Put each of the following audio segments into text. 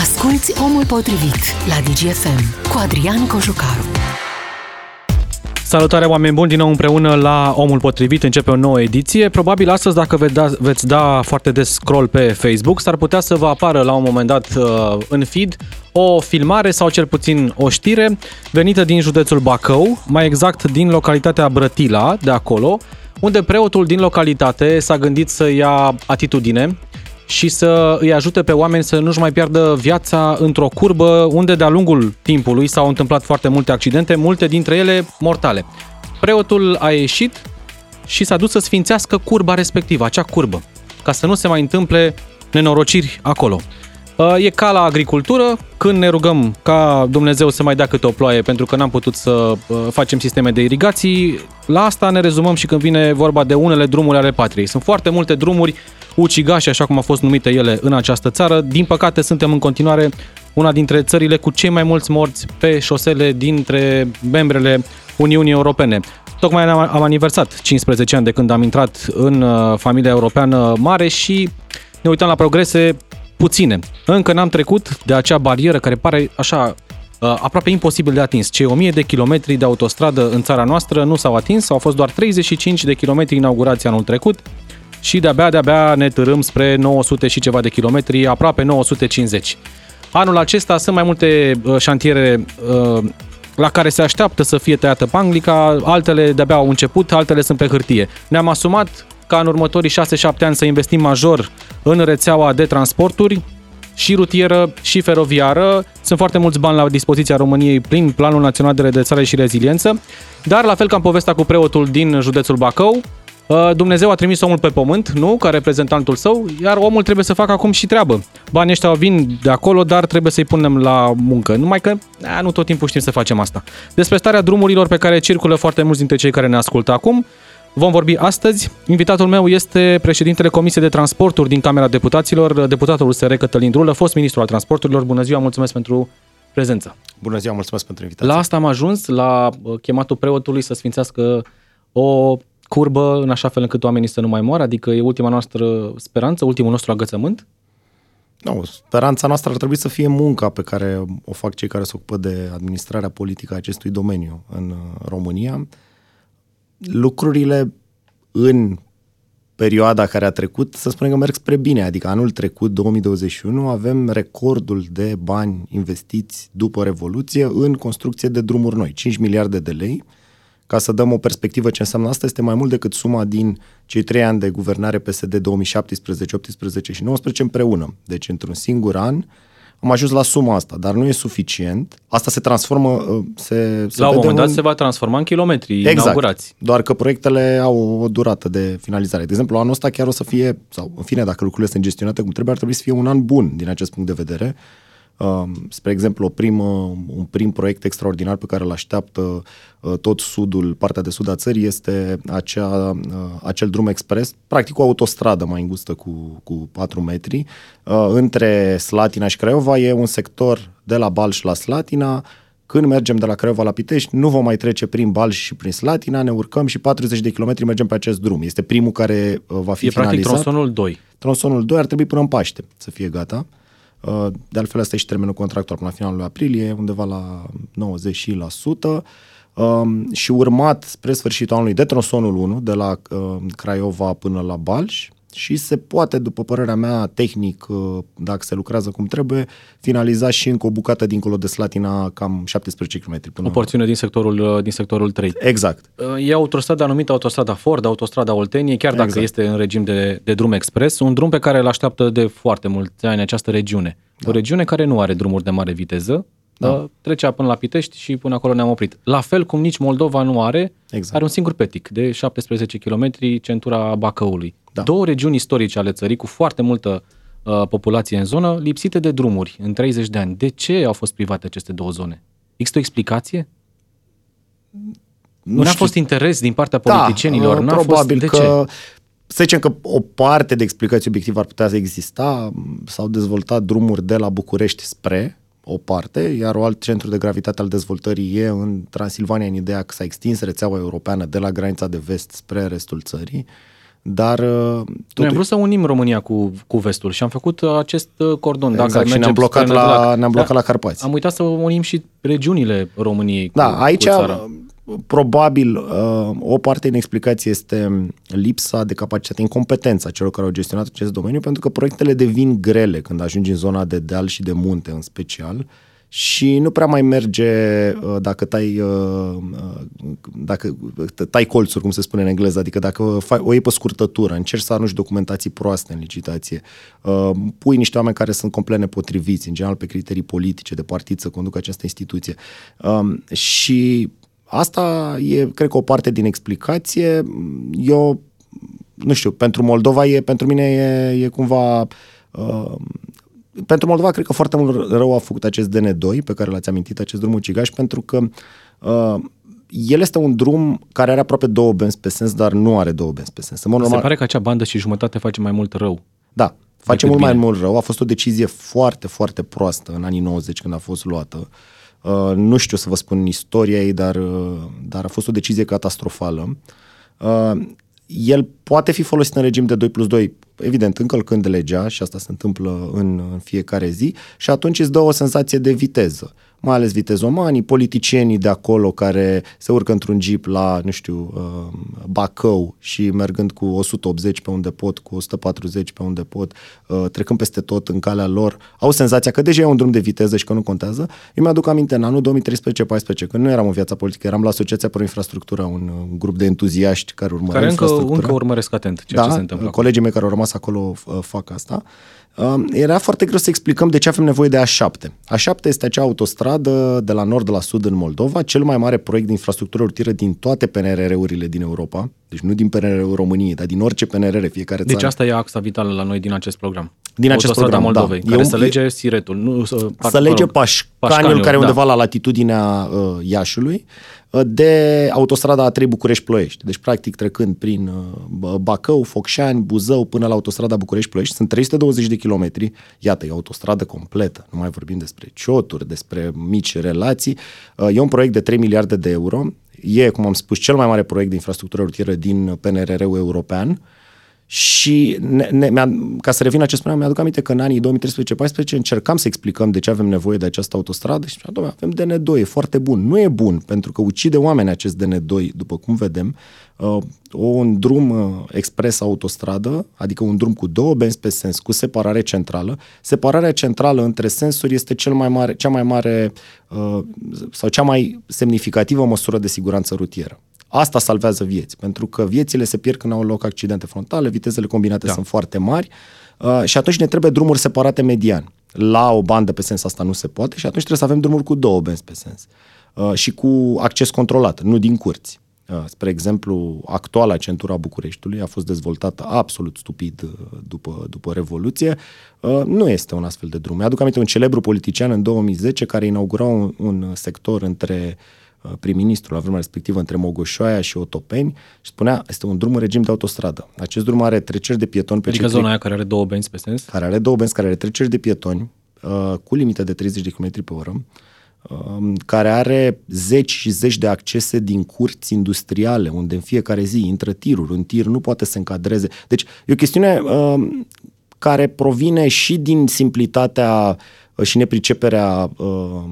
Asculți Omul Potrivit la DGFM cu Adrian Cojucaru. Salutare oameni buni, din nou împreună la Omul Potrivit, începe o nouă ediție. Probabil astăzi, dacă veți da, veți da foarte des scroll pe Facebook, s-ar putea să vă apară la un moment dat uh, în feed o filmare sau cel puțin o știre venită din județul Bacău, mai exact din localitatea Brătila, de acolo, unde preotul din localitate s-a gândit să ia atitudine și să îi ajute pe oameni să nu-și mai piardă viața într-o curbă unde de-a lungul timpului s-au întâmplat foarte multe accidente, multe dintre ele mortale. Preotul a ieșit și s-a dus să sfințească curba respectivă, acea curbă, ca să nu se mai întâmple nenorociri acolo. E ca la agricultură, când ne rugăm ca Dumnezeu să mai dea câte o ploaie pentru că n-am putut să facem sisteme de irigații, la asta ne rezumăm și când vine vorba de unele drumuri ale patriei. Sunt foarte multe drumuri ucigașe, așa cum au fost numite ele în această țară. Din păcate, suntem în continuare una dintre țările cu cei mai mulți morți pe șosele dintre membrele Uniunii Europene. Tocmai am aniversat 15 ani de când am intrat în uh, familia europeană mare și ne uităm la progrese puține. Încă n-am trecut de acea barieră care pare așa uh, aproape imposibil de atins. Cei 1000 de kilometri de autostradă în țara noastră nu s-au atins, au fost doar 35 de kilometri inaugurați anul trecut și de-abia, de-abia ne târâm spre 900 și ceva de kilometri, aproape 950. Anul acesta sunt mai multe uh, șantiere uh, la care se așteaptă să fie tăiată panglica, altele de-abia au început, altele sunt pe hârtie. Ne-am asumat ca în următorii 6-7 ani să investim major în rețeaua de transporturi, și rutieră și feroviară. Sunt foarte mulți bani la dispoziția României prin Planul Național de Redresare și Reziliență, dar la fel ca în povestea cu preotul din județul Bacău, Uh, Dumnezeu a trimis omul pe pământ, nu, ca reprezentantul său, iar omul trebuie să facă acum și treabă. Banii ăștia vin de acolo, dar trebuie să-i punem la muncă. Numai că a, nu tot timpul știm să facem asta. Despre starea drumurilor pe care circulă foarte mulți dintre cei care ne ascultă acum, Vom vorbi astăzi. Invitatul meu este președintele Comisiei de Transporturi din Camera Deputaților, deputatul USR Cătălin Drulă, fost ministru al transporturilor. Bună ziua, mulțumesc pentru prezență. Bună ziua, mulțumesc pentru invitație. La asta am ajuns, la uh, chematul preotului să sfințească o curbă în așa fel încât oamenii să nu mai moară? Adică e ultima noastră speranță, ultimul nostru agățământ? Nu, speranța noastră ar trebui să fie munca pe care o fac cei care se ocupă de administrarea politică a acestui domeniu în uh, România. Lucrurile în perioada care a trecut, să spunem că merg spre bine, adică anul trecut, 2021, avem recordul de bani investiți după Revoluție în construcție de drumuri noi, 5 miliarde de lei, ca să dăm o perspectivă ce înseamnă asta, este mai mult decât suma din cei trei ani de guvernare PSD 2017, 18 și 19 împreună. Deci, într-un singur an, am ajuns la suma asta, dar nu e suficient. Asta se transformă... Uh, se, se la un moment dat un... se va transforma în kilometri exact, inaugurați. doar că proiectele au o durată de finalizare. De exemplu, anul ăsta chiar o să fie, sau în fine, dacă lucrurile sunt gestionate cum trebuie, ar trebui să fie un an bun din acest punct de vedere. Um, spre exemplu, o primă, un prim proiect extraordinar pe care îl așteaptă uh, tot sudul, partea de sud a țării, este acea, uh, acel drum expres, practic o autostradă mai îngustă cu, cu 4 metri. Uh, între Slatina și Craiova e un sector de la Balș la Slatina, când mergem de la Craiova la Pitești, nu vom mai trece prin Balș și prin Slatina, ne urcăm și 40 de kilometri mergem pe acest drum. Este primul care va fi e finalizat. E practic tronsonul 2. Tronsonul 2 ar trebui până în Paște să fie gata. Uh, Uh, de altfel, asta e și termenul contractual până la finalul lui aprilie, undeva la 90%. Um, și urmat spre sfârșitul anului de tronsonul 1, de la uh, Craiova până la Balș, și se poate, după părerea mea, tehnic, uh, dacă se lucrează cum trebuie, finaliza și încă o bucată dincolo de Slatina, cam 17 km. Până o porțiune din sectorul, din sectorul 3. Exact. E autostrada numită autostrada Ford, autostrada Oltenie, chiar dacă exact. este în regim de, de drum expres, un drum pe care îl așteaptă de foarte mulți ani această regiune. Da. O regiune care nu are drumuri de mare viteză, da. trecea până la Pitești și până acolo ne-am oprit. La fel cum nici Moldova nu are, exact. are un singur petic de 17 km centura Bacăului. Da. Două regiuni istorice ale țării cu foarte multă uh, populație în zonă, lipsite de drumuri în 30 de ani. De ce au fost private aceste două zone? Există o explicație? Nu, nu a fost interes din partea da, politicienilor? Da, probabil fost... De că ce? să zicem că o parte de explicații obiective ar putea să exista, s-au dezvoltat drumuri de la București spre o parte, iar o alt centru de gravitate al dezvoltării e în Transilvania, în ideea că s-a extins rețeaua europeană de la granița de vest spre restul țării. dar uh, Noi am vrut să unim România cu, cu vestul și am făcut uh, acest uh, cordon. Exact, Dacă și ne-am mergem blocat, spre la, Nădlac. ne-am blocat Da, la Carpați. Am uitat să unim și regiunile României cu, Da, aici cu țara. Probabil uh, o parte din explicație este lipsa de capacitate, incompetența celor care au gestionat acest domeniu, pentru că proiectele devin grele când ajungi în zona de deal și de munte în special și nu prea mai merge uh, dacă tai, uh, uh, dacă tai colțuri, cum se spune în engleză, adică dacă fai, o iei pe scurtătură, încerci să arunci documentații proaste în licitație, uh, pui niște oameni care sunt complet nepotriviți, în general pe criterii politice de partid să conducă această instituție. Um, și asta e, cred că, o parte din explicație. Eu, nu știu, pentru Moldova e, pentru mine e, e cumva... Uh, pentru Moldova cred că foarte mult rău a făcut acest DN2 pe care l-ați amintit, acest drum ucigaș, pentru că uh, el este un drum care are aproape două benzi pe sens, dar nu are două benzi pe sens. În mod Se normal, pare că acea bandă și jumătate face mai mult rău. da, face decât mult mai bine. mult rău. A fost o decizie foarte, foarte proastă în anii 90 când a fost luată. Uh, nu știu să vă spun istoria ei, dar, uh, dar a fost o decizie catastrofală. Uh, el poate fi folosit în regim de 2 plus 2, evident, încălcând legea și asta se întâmplă în, în fiecare zi și atunci îți dă o senzație de viteză mai ales vitezomanii, politicienii de acolo care se urcă într-un jeep la, nu știu, uh, Bacău și mergând cu 180 pe unde pot, cu 140 pe unde pot, uh, trecând peste tot în calea lor, au senzația că deja e un drum de viteză și că nu contează. Eu mi-aduc aminte în anul 2013-14, când nu eram în viața politică, eram la Asociația Pro Infrastructură, un, un grup de entuziaști care urmăreau Care încă, infrastructura. încă urmăresc atent ceea da, ce se întâmplă. acolo. colegii mei care au rămas acolo uh, fac asta. Uh, Era foarte greu să explicăm de ce avem nevoie de A7. A7 este acea autostradă de la nord la sud în Moldova, cel mai mare proiect de infrastructură rutieră din toate PNRR-urile din Europa, deci nu din PNRR-ul României, dar din orice PNRR, fiecare Deci țară. asta e axa vitală la noi din acest program. Din acest Autostrada program, da. Moldovei, E care un- să lege Siretul. Nu, să, să lege Pașcaniul, care e da. undeva la latitudinea uh, Iașului, uh, de autostrada A3 București-Ploiești. Deci, practic, trecând prin uh, Bacău, Focșani, Buzău, până la autostrada București-Ploiești, sunt 320 de kilometri. Iată, e o autostradă completă. Nu mai vorbim despre cioturi, despre mici relații. Uh, e un proiect de 3 miliarde de euro. E, cum am spus, cel mai mare proiect de infrastructură rutieră din PNRR-ul european. Și ne, ne, mi-a, ca să revin la ce spuneam, mi-aduc aminte că în anii 2013-2014 încercam să explicăm de ce avem nevoie de această autostradă și spuneam, "Dom'le, avem DN2, e foarte bun. Nu e bun, pentru că ucide oameni acest DN2, după cum vedem. Uh, un drum uh, expres autostradă, adică un drum cu două benzi pe sens, cu separare centrală. Separarea centrală între sensuri este cel mai mare, cea mai mare uh, sau cea mai semnificativă măsură de siguranță rutieră. Asta salvează vieți, pentru că viețile se pierd când au loc accidente frontale, vitezele combinate da. sunt foarte mari uh, și atunci ne trebuie drumuri separate median. La o bandă pe sens asta nu se poate și atunci trebuie să avem drumuri cu două benzi pe sens uh, și cu acces controlat, nu din curți. Uh, spre exemplu, actuala centura Bucureștiului a fost dezvoltată absolut stupid uh, după, după Revoluție. Uh, Nu este un astfel de drum. Mi-aduc aminte un celebru politician în 2010 care inaugura un, un sector între uh, prim-ministru la vremea respectivă între Mogoșoaia și Otopeni și spunea, este un drum în regim de autostradă. Acest drum are treceri de pietoni pe Adică cei zona aia care are două benzi pe sens. care are două benzi, care are treceri de pietoni uh, cu limită de 30 de km pe oră, uh, care are zeci și zeci de accese din curți industriale, unde în fiecare zi intră tiruri. Un tir nu poate să se încadreze. Deci e o chestiune uh, care provine și din simplitatea uh, și nepriceperea uh,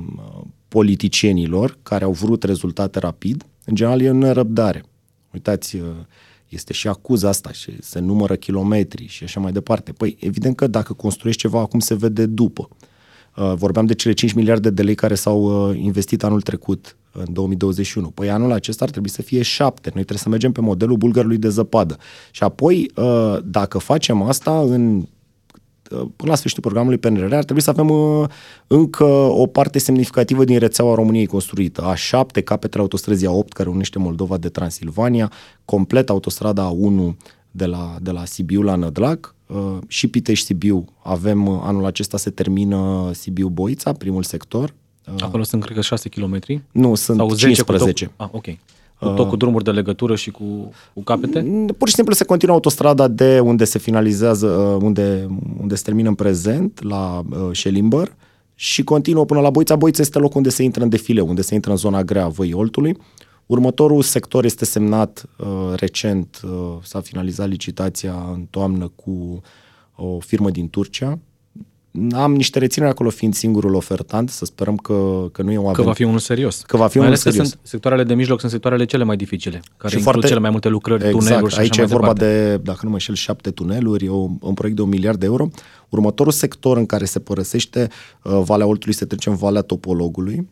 politicienilor care au vrut rezultate rapid. În general e o nerăbdare. Uitați, uh, este și acuza asta și se numără kilometri și așa mai departe. Păi, evident că dacă construiești ceva, acum se vede după. Uh, Vorbeam de cele 5 miliarde de lei care s-au uh, investit anul trecut, în 2021. Păi anul acesta ar trebui să fie 7. Noi trebuie să mergem pe modelul bulgarului de zăpadă. Și apoi, uh, dacă facem asta în până la sfârșitul programului PNRR ar trebui să avem uh, încă o parte semnificativă din rețeaua României construită. A7, capetele autostrăzii A8 care unește Moldova de Transilvania, complet autostrada A1 de la, de la Sibiu la Nădlac uh, și Pitești-Sibiu. Avem, uh, anul acesta se termină Sibiu-Boița, primul sector. Acolo sunt, cred că, 6 km. Nu, sunt Sau 10 15. Cu tot, ah, ok. Cu tot cu drumuri de legătură și cu, cu capete? Pur și simplu se continuă autostrada de unde se finalizează, uh, unde, unde se termină în prezent, la uh, Șelimber, și continuă până la Boița. Boița este locul unde se intră în defileu, unde se intră în zona grea a Văii Oltului, Următorul sector este semnat uh, recent, uh, s-a finalizat licitația în toamnă cu o firmă din Turcia. Am niște rețineri acolo fiind singurul ofertant, să sperăm că, că nu e o avent... Că va fi unul serios. Că va fi mai unul ales serios. că sunt sectoarele de mijloc sunt sectoarele cele mai dificile, care Și includ foarte- cele mai multe lucrări, Exact. tuneluri și Aici așa e mai vorba departe. de, dacă nu mă înșel, șapte tuneluri, o, un proiect de un miliard de euro. Următorul sector în care se părăsește uh, Valea Oltului se trece în Valea Topologului.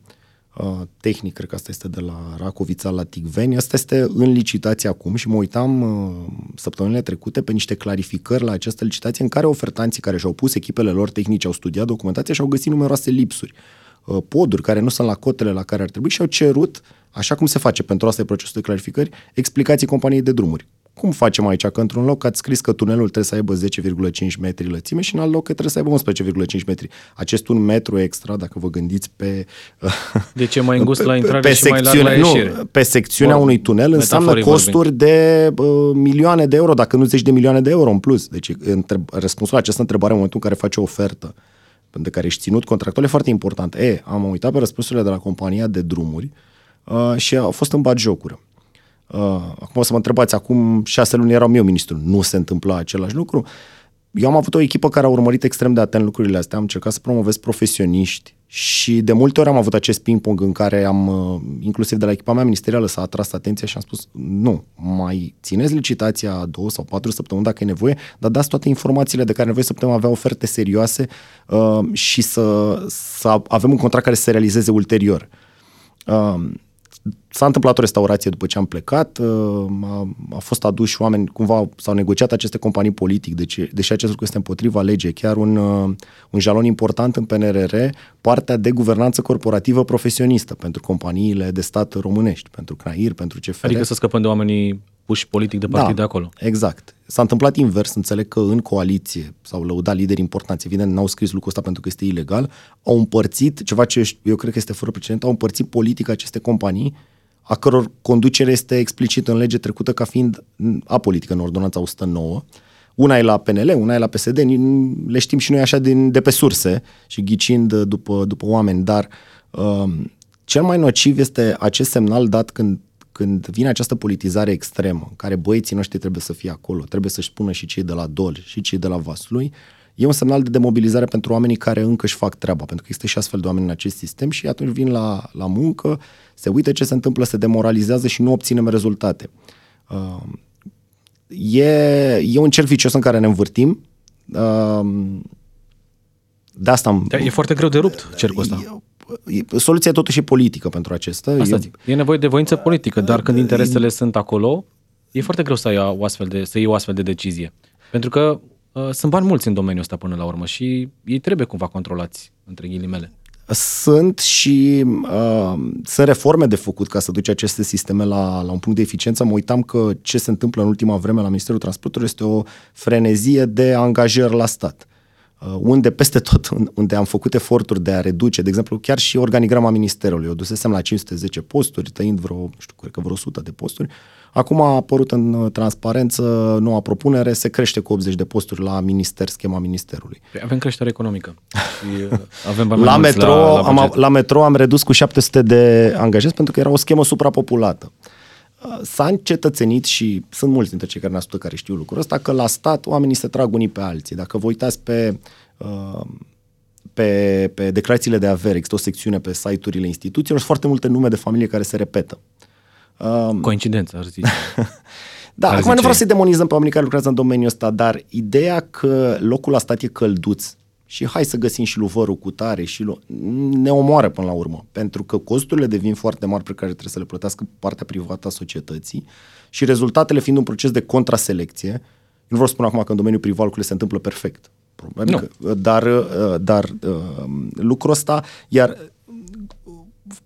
Uh, tehnic, cred că asta este de la Racovița la Ticveni. Asta este în licitație acum și mă uitam uh, săptămânile trecute pe niște clarificări la această licitație în care ofertanții care și-au pus echipele lor tehnice au studiat documentația și au găsit numeroase lipsuri. Uh, poduri care nu sunt la cotele la care ar trebui și au cerut, așa cum se face pentru asta e procesul de clarificări, explicații companiei de drumuri. Cum facem aici? Că într-un loc ați scris că tunelul trebuie să aibă 10,5 metri lățime și în alt loc că trebuie să aibă 11,5 metri. Acest un metru extra, dacă vă gândiți pe... Deci e mai îngust la pe- intrare pe și mai larg la secțiune- ieșire. Nu, pe secțiunea Vor- unui tunel înseamnă metaforic costuri de uh, milioane de euro, dacă nu zeci de milioane de euro în plus. Deci întreb, răspunsul la această întrebare în momentul în care faci o ofertă de care ești ținut contractual e foarte important. E, am uitat pe răspunsurile de la compania de drumuri uh, și au fost în jocură. Uh, acum o să mă întrebați, acum șase luni eram eu ministru, nu se întâmpla același lucru. Eu am avut o echipă care a urmărit extrem de atent lucrurile astea, am încercat să promovez profesioniști și de multe ori am avut acest ping-pong în care am, uh, inclusiv de la echipa mea ministerială, s-a atras atenția și am spus, nu, mai țineți licitația două sau patru săptămâni dacă e nevoie, dar dați toate informațiile de care e nevoie să putem avea oferte serioase uh, și să, să avem un contract care să se realizeze ulterior. Uh, S-a întâmplat o restaurație după ce am plecat, uh, a, a fost aduși oameni, cumva s-au negociat aceste companii politic, deci, deși acest lucru este împotriva legii, e chiar un, uh, un jalon important în PNRR, partea de guvernanță corporativă profesionistă pentru companiile de stat românești, pentru CNAIR, pentru CFR. Adică să scăpăm de oamenii puși politic de partid Da, de acolo. Exact. S-a întâmplat invers, înțeleg că în coaliție s-au lăudat lideri importanți, evident n-au scris lucrul ăsta pentru că este ilegal, au împărțit, ceva ce eu cred că este fără precedent, au împărțit politic aceste companii, a căror conducere este explicit în lege trecută ca fiind apolitică în ordonanța 109. Una e la PNL, una e la PSD, le știm și noi așa din, de pe surse și ghicind după, după oameni, dar um, cel mai nociv este acest semnal dat când când vine această politizare extremă, în care băieții noștri trebuie să fie acolo, trebuie să-și spună și cei de la Dol și cei de la Vaslui, e un semnal de demobilizare pentru oamenii care încă își fac treaba, pentru că există și astfel de oameni în acest sistem și atunci vin la, la muncă, se uită ce se întâmplă, se demoralizează și nu obținem rezultate. Uh, e, e un cerc vicios în care ne învârtim. Uh, de asta am... Da, e foarte greu de rupt cercul ăsta. E, soluția totuși e politică pentru acesta. Asta e, zic. E nevoie de voință politică, dar când interesele sunt acolo, e foarte greu să iei o astfel de, să iei o astfel de decizie. Pentru că uh, sunt bani mulți în domeniul ăsta până la urmă și ei trebuie cumva controlați, între ghilimele. Sunt și uh, sunt reforme de făcut ca să duci aceste sisteme la, la un punct de eficiență. Mă uitam că ce se întâmplă în ultima vreme la Ministerul Transportului este o frenezie de angajări la stat. Uh, unde peste tot, unde am făcut eforturi de a reduce, de exemplu, chiar și organigrama Ministerului. Eu dusesem la 510 posturi, tăind vreo, nu știu, cred că vreo 100 de posturi. Acum a apărut în uh, transparență noua propunere, se crește cu 80 de posturi la minister, schema ministerului. Păi avem creștere economică. Și, uh, avem bani La mai mulți metro, la, la, am, buget. la metro am redus cu 700 de angajați pentru că era o schemă suprapopulată. Uh, S-a încetățenit și sunt mulți dintre cei care ne ascultă care știu lucrul ăsta, că la stat oamenii se trag unii pe alții. Dacă vă uitați pe, uh, pe, pe declarațiile de avere, există o secțiune pe site-urile instituțiilor, sunt foarte multe nume de familie care se repetă. Um, Coincidență, ar zice. Da, Ar acum zice. nu vreau să-i demonizăm pe oamenii care lucrează în domeniul ăsta, dar ideea că locul la stat e călduț și hai să găsim și luvărul cu tare și lu- ne omoară până la urmă, pentru că costurile devin foarte mari pe care trebuie să le plătească partea privată a societății și rezultatele fiind un proces de contraselecție. Eu nu vreau să spun acum că în domeniul privat lucrurile se întâmplă perfect. Probabil Nu. că, dar, dar uh, lucrul ăsta, iar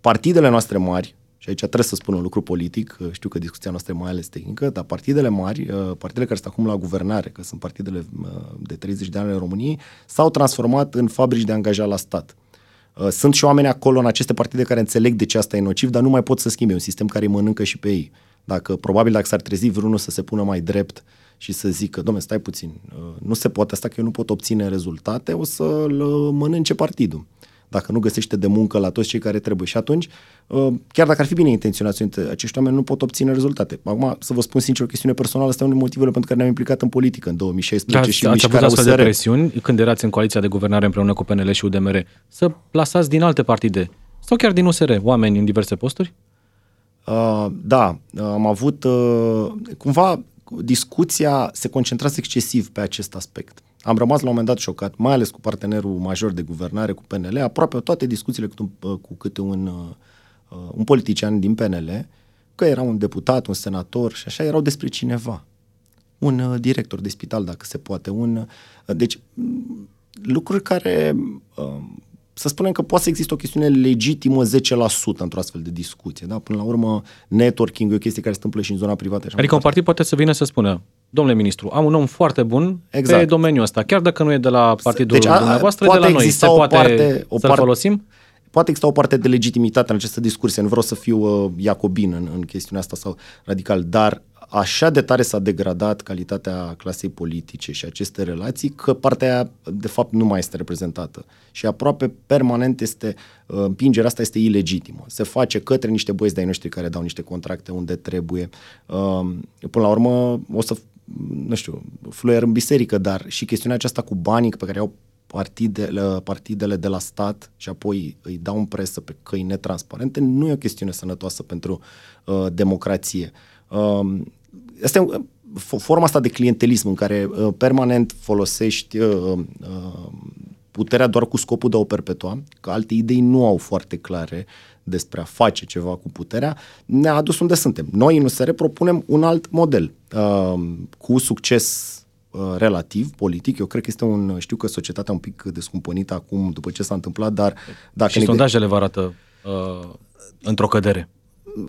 partidele noastre mari, și aici trebuie să spun un lucru politic, știu că discuția noastră e mai ales tehnică, dar partidele mari, partidele care sunt acum la guvernare, că sunt partidele de 30 de ani ale României, s-au transformat în fabrici de angajat la stat. Sunt și oameni acolo în aceste partide care înțeleg de ce asta e nociv, dar nu mai pot să schimbe un sistem care îi mănâncă și pe ei. Dacă, probabil dacă s-ar trezi vreunul să se pună mai drept și să zică, domnule, stai puțin, nu se poate asta că eu nu pot obține rezultate, o să-l mănânce partidul. Dacă nu găsește de muncă la toți cei care trebuie. Și atunci, uh, chiar dacă ar fi bine intenționați, acești oameni nu pot obține rezultate. Acum, să vă spun sincer, o chestiune personală, asta e unul motivele pentru care ne-am implicat în politică în 2016 da, și ați avut astfel USR. de presiuni când erați în coaliția de guvernare împreună cu PNL și UDMR să plasați din alte partide sau chiar din USR oameni în diverse posturi? Uh, da, am avut uh, cumva discuția se concentrează excesiv pe acest aspect. Am rămas la un moment dat șocat, mai ales cu partenerul major de guvernare, cu PNL, aproape toate discuțiile cu, cu câte un, uh, un politician din PNL, că era un deputat, un senator și așa, erau despre cineva. Un uh, director de spital, dacă se poate. Un, uh, deci, lucruri care să spunem că poate să există o chestiune legitimă 10% într-o astfel de discuție. Da? Până la urmă, networking e o chestie care se întâmplă și în zona privată. Așa adică un partid poate să vină să spună, domnule ministru, am un om foarte bun exact. pe domeniul ăsta, chiar dacă nu e de la partidul deci, a, dumneavoastră, de la noi. Se o poate parte, o să parte, folosim? Poate exista o parte de legitimitate în această discursie. Nu vreau să fiu uh, iacobin în, în chestiunea asta sau radical, dar așa de tare s-a degradat calitatea clasei politice și aceste relații că partea aia, de fapt, nu mai este reprezentată. Și aproape permanent este, uh, împingerea asta este ilegitimă. Se face către niște băieți de-ai noștri care dau niște contracte unde trebuie. Uh, până la urmă, o să, nu știu, fluier în biserică, dar și chestiunea aceasta cu banii pe care au partidele, partidele de la stat și apoi îi dau în presă pe căi netransparente, nu e o chestiune sănătoasă pentru uh, democrație. Uh, asta e forma asta de clientelism în care uh, permanent folosești uh, uh, puterea doar cu scopul de a o perpetua, că alte idei nu au foarte clare despre a face ceva cu puterea, ne-a adus unde suntem. Noi în USR propunem un alt model uh, cu succes uh, relativ politic. Eu cred că este un... Știu că societatea un pic descumpănită acum după ce s-a întâmplat, dar... Dacă și sondajele vă arată uh, într-o cădere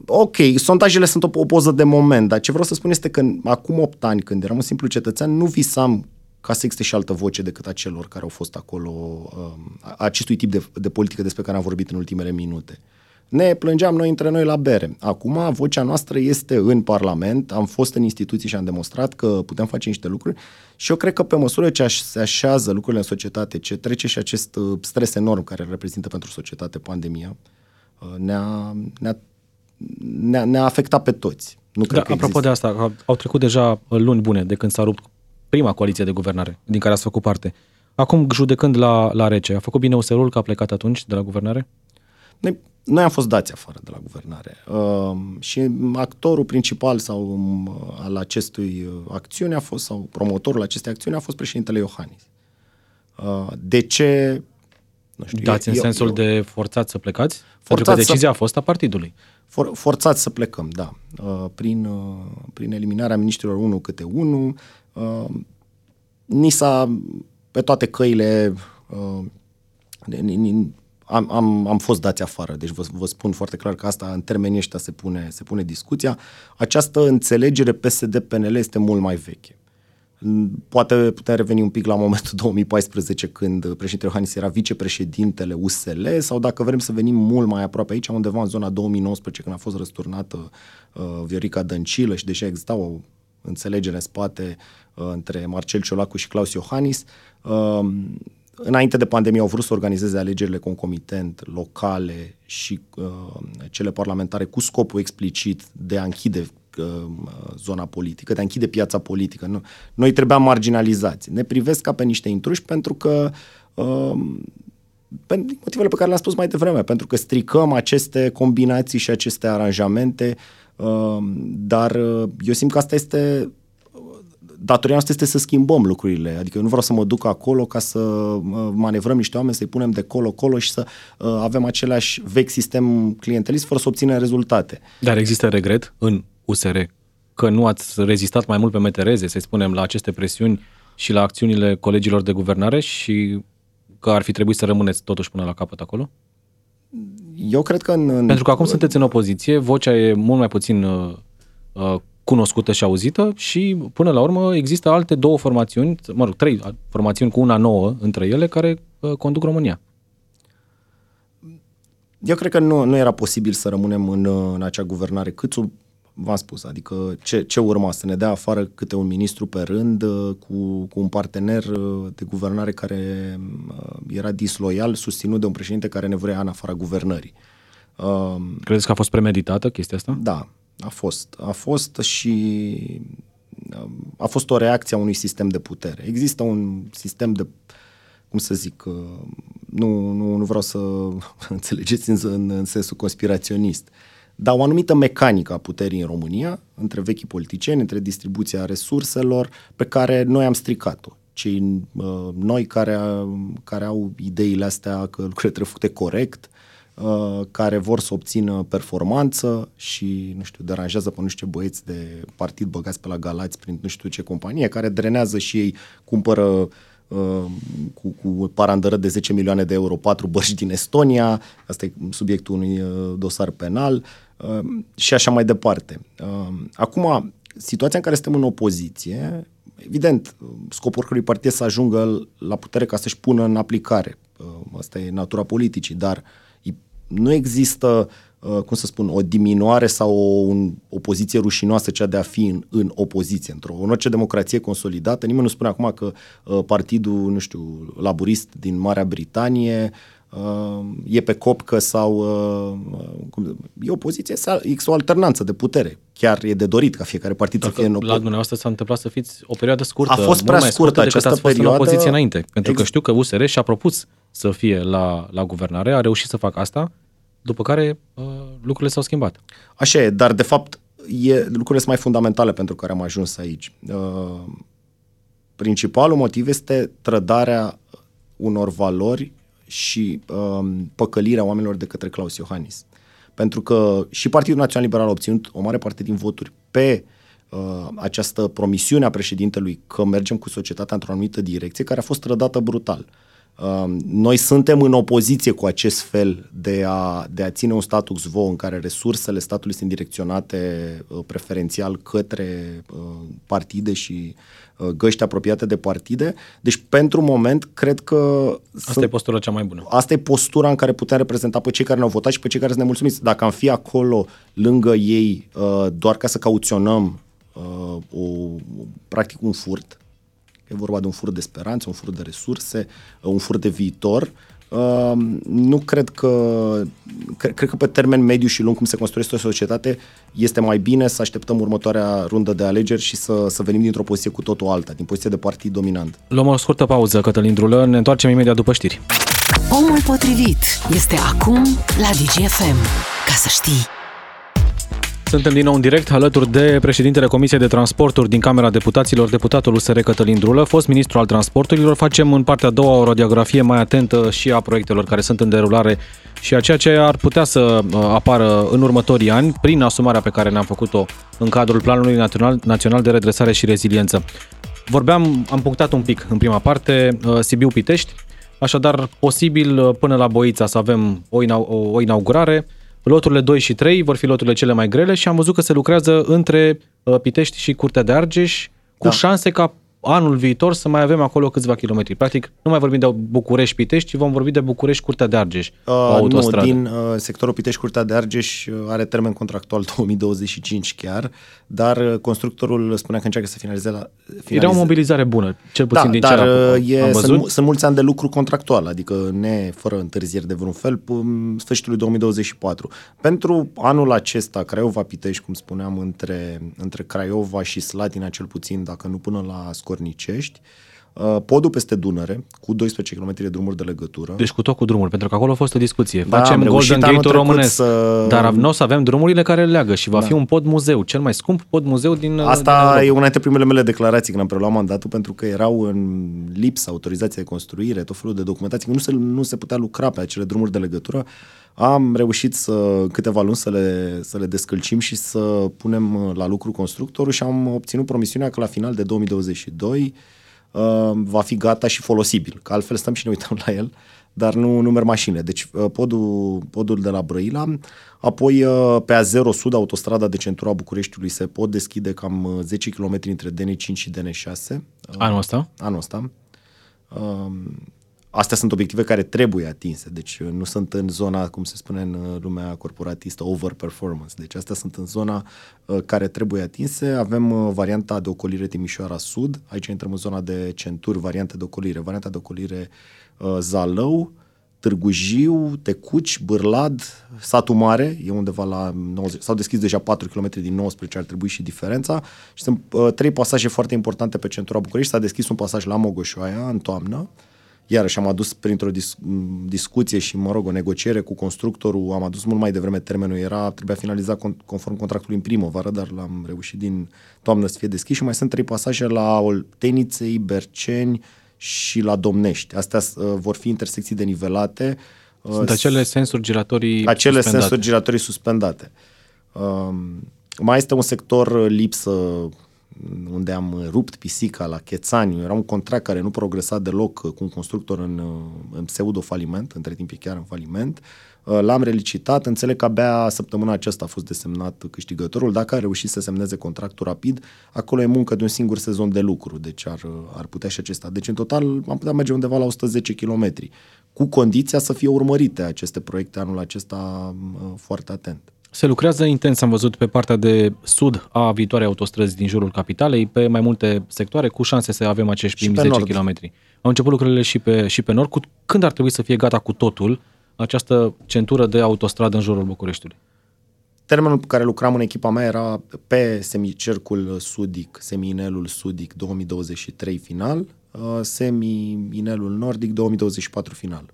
ok, sondajele sunt o, o poză de moment, dar ce vreau să spun este că acum 8 ani, când eram un simplu cetățean, nu visam ca să existe și altă voce decât a celor care au fost acolo, um, acestui tip de, de politică despre care am vorbit în ultimele minute. Ne plângeam noi între noi la bere. Acum vocea noastră este în Parlament, am fost în instituții și am demonstrat că putem face niște lucruri și eu cred că pe măsură ce se așează lucrurile în societate, ce trece și acest uh, stres enorm care reprezintă pentru societate pandemia, uh, ne-a, ne-a ne-a, ne-a afectat pe toți. Nu cred da, că apropo există. de asta, au trecut deja luni bune de când s-a rupt prima coaliție de guvernare din care ați făcut parte. Acum, judecând la, la rece, a făcut bine USR-ul că a plecat atunci de la guvernare? Noi, noi am fost dați afară de la guvernare uh, și actorul principal sau um, al acestui uh, acțiune a fost, sau promotorul acestei acțiuni a fost președintele Iohannis. Uh, de ce? Nu știu, Dați eu, în sensul eu, de forțat să plecați? Pentru că decizia să... a fost a partidului for, forțați să plecăm, da. Uh, prin, uh, prin eliminarea ministrilor unul câte unul, uh, ni s-a, pe toate căile, uh, ni, ni, am, am, am fost dați afară. Deci vă, vă spun foarte clar că asta, în termenii ăștia, se pune, se pune discuția. Această înțelegere PSD-PNL este mult mai veche. Poate putem reveni un pic la momentul 2014 când președintele Iohannis era vicepreședintele USL sau dacă vrem să venim mult mai aproape aici, undeva în zona 2019 când a fost răsturnată uh, Viorica Dăncilă și deja exista o înțelegere în spate uh, între Marcel Ciolacu și Claus Iohannis. Uh, înainte de pandemie au vrut să organizeze alegerile concomitent, locale și uh, cele parlamentare cu scopul explicit de a închide Uh, zona politică, de a închide piața politică. Nu. Noi trebuiam marginalizați. Ne privesc ca pe niște intruși pentru că uh, pentru motivele pe care le-am spus mai devreme, pentru că stricăm aceste combinații și aceste aranjamente, uh, dar eu simt că asta este datoria noastră este să schimbăm lucrurile. Adică eu nu vreau să mă duc acolo ca să manevrăm niște oameni, să-i punem de colo-colo și să uh, avem același vechi sistem clientelist fără să obținem rezultate. Dar există regret în USR că nu ați rezistat mai mult pe metereze, să spunem, la aceste presiuni și la acțiunile colegilor de guvernare și că ar fi trebuit să rămâneți totuși până la capăt acolo? Eu cred că în... în... Pentru că acum sunteți în opoziție, vocea e mult mai puțin uh, uh, cunoscută și auzită și până la urmă există alte două formațiuni, mă rog, trei formațiuni cu una nouă între ele care uh, conduc România. Eu cred că nu, nu era posibil să rămânem în, în acea guvernare cât sub v-am spus, adică ce, ce urma? Să ne dea afară câte un ministru pe rând uh, cu, cu un partener uh, de guvernare care uh, era disloial, susținut de un președinte care ne vrea în afara guvernării. Credeți că a fost premeditată chestia asta? Da, a fost. A fost și a fost o reacție a unui sistem de putere. Există un sistem de, cum să zic, nu, nu, nu vreau să înțelegeți în, în sensul conspiraționist, dar o anumită mecanică a puterii în România, între vechi politicieni, între distribuția resurselor, pe care noi am stricat-o. Cei uh, noi care, care au ideile astea că lucrurile trebuie făcute corect, uh, care vor să obțină performanță și, nu știu, deranjează pe nu știu ce băieți de partid băgați pe la Galați prin nu știu ce companie, care drenează și ei, cumpără uh, Uh, cu, cu parandără de 10 milioane de euro, patru bărci din Estonia, asta e subiectul unui uh, dosar penal uh, și așa mai departe. Acum, situația în care suntem în opoziție, evident, scopul oricărui partid să ajungă la putere ca să-și pună în aplicare. Asta e natura politicii, dar nu există Uh, cum să spun, o diminuare sau o, un, o poziție rușinoasă, cea de a fi în, în opoziție. Într-o în orice democrație consolidată, nimeni nu spune acum că uh, partidul, nu știu, laburist din Marea Britanie uh, e pe copcă sau uh, cum, e o poziție, există o alternanță de putere. Chiar e de dorit ca fiecare partid Dacă să fie în opoziție. La dumneavoastră s-a întâmplat să fiți o perioadă scurtă, a fost prea scurtă, scurtă această ați fost perioadă. în opoziție înainte. Pentru ex- că știu că USR și-a propus să fie la, la guvernare, a reușit să facă asta, după care uh, lucrurile s-au schimbat. Așa e, dar de fapt e, lucrurile sunt mai fundamentale pentru care am ajuns aici. Uh, principalul motiv este trădarea unor valori și uh, păcălirea oamenilor de către Claus Iohannis. Pentru că și Partidul Național Liberal a obținut o mare parte din voturi pe uh, această promisiune a președintelui că mergem cu societatea într-o anumită direcție, care a fost trădată brutal. Uh, Um, noi suntem în opoziție cu acest fel de a, de a ține un status quo în care resursele statului sunt direcționate uh, preferențial către uh, partide și uh, găști apropiate de partide. Deci, pentru moment, cred că... Asta sunt, e postura cea mai bună. Asta e postura în care putem reprezenta pe cei care ne-au votat și pe cei care sunt nemulțumiți. Dacă am fi acolo lângă ei doar ca să cauționăm o, practic un furt, E vorba de un fur de speranță, un fur de resurse, un fur de viitor. Uh, nu cred că, cred, cred că pe termen mediu și lung, cum se construiește o societate, este mai bine să așteptăm următoarea rundă de alegeri și să, să venim dintr-o poziție cu totul alta, din poziție de partid dominant. Luăm o scurtă pauză, Cătălin Drulă, ne întoarcem imediat după știri. Omul potrivit este acum la DGFM. Ca să știi. Suntem din nou în direct alături de președintele Comisiei de Transporturi din Camera Deputaților, deputatul USR Cătălin Drulă, fost ministru al transporturilor. Facem în partea a doua o radiografie mai atentă și a proiectelor care sunt în derulare și a ceea ce ar putea să uh, apară în următorii ani prin asumarea pe care ne-am făcut-o în cadrul Planului Național, Național de Redresare și Reziliență. Vorbeam, am punctat un pic în prima parte, uh, Sibiu-Pitești, așadar posibil uh, până la Boița să avem o, o inaugurare, Loturile 2 și 3 vor fi loturile cele mai grele și am văzut că se lucrează între uh, Pitești și Curtea de Argeș cu da. șanse ca anul viitor să mai avem acolo câțiva kilometri. Practic, nu mai vorbim de București-Pitești, ci vom vorbi de București-Curtea de Argeș. Uh, nu, din uh, sectorul Pitești-Curtea de Argeș uh, are termen contractual 2025 chiar, dar uh, constructorul spunea că încearcă să finalizeze la... Finalize. Era o mobilizare bună, cel puțin da, din dar ce uh, e, sunt, sunt mulți ani de lucru contractual, adică ne, fără întârzieri de vreun fel, sfârșitul 2024. Pentru anul acesta, Craiova-Pitești, cum spuneam, între, între Craiova și Slatina, cel puțin, dacă nu până la Scor Cornicești, uh, podul peste Dunăre, cu 12 km de drumuri de legătură. Deci cu tot cu drumuri, pentru că acolo a fost o discuție. Da, Facem Golden Gate românesc, să... dar nu o să avem drumurile care leagă și va da. fi un pod muzeu, cel mai scump pod muzeu din Asta din e una dintre primele mele declarații când am preluat mandatul, pentru că erau în lipsa autorizația de construire, tot felul de documentații, că nu se, nu se putea lucra pe acele drumuri de legătură. Am reușit să câteva luni să le, să le descălcim și să punem la lucru constructorul și am obținut promisiunea că la final de 2022 uh, va fi gata și folosibil, că altfel stăm și ne uităm la el, dar nu, nu merg mașinile. Deci uh, podul, podul de la Brăila, apoi uh, pe A0 Sud, autostrada de centura Bucureștiului, se pot deschide cam 10 uh, km între DN5 și DN6. Anul ăsta? Anul ăsta. Uh, astea sunt obiective care trebuie atinse, deci uh, nu sunt în zona, cum se spune în uh, lumea corporatistă, overperformance. Deci astea sunt în zona uh, care trebuie atinse. Avem uh, varianta de ocolire Timișoara Sud, aici intrăm în zona de centuri, variante de ocolire. Varianta de ocolire uh, Zalău, Târgu Jiu, Tecuci, Bârlad, Satul Mare, e undeva la 90, s-au deschis deja 4 km din 19, ar trebui și diferența. Și sunt uh, trei pasaje foarte importante pe centura București. S-a deschis un pasaj la Mogoșoaia în toamnă, iarăși am adus printr-o dis- m, discuție și, mă rog, o negociere cu constructorul, am adus mult mai devreme termenul, era, trebuia finalizat con- conform contractului în primăvară, dar l-am reușit din toamnă să fie deschis și mai sunt trei pasaje la Olteniței, Berceni și la Domnești. Astea uh, vor fi intersecții denivelate. uh, Sunt acele sensuri giratorii acele suspendate. sensuri giratorii suspendate. Um, mai este un sector uh, lipsă unde am rupt pisica la Chețaniu. Era un contract care nu progresa deloc uh, cu un constructor în, uh, în pseudo-faliment, între timp e chiar în faliment. Uh, L-am relicitat, înțeleg că abia săptămâna aceasta a fost desemnat câștigătorul. Dacă a reușit să semneze contractul rapid, acolo e muncă de un singur sezon de lucru, deci ar, uh, ar putea și acesta. Deci în total am putea merge undeva la 110 km, cu condiția să fie urmărite aceste proiecte anul acesta uh, foarte atent. Se lucrează intens, am văzut, pe partea de sud a viitoarei autostrăzi din jurul capitalei, pe mai multe sectoare, cu șanse să avem acești Și primi pe 10 nord. km. Au început lucrările și pe, și pe nord. Cu, când ar trebui să fie gata cu totul această centură de autostradă în jurul Bucureștiului? Termenul pe care lucram în echipa mea era pe semicercul sudic, semi-inelul sudic 2023 final, uh, semi-inelul nordic 2024 final.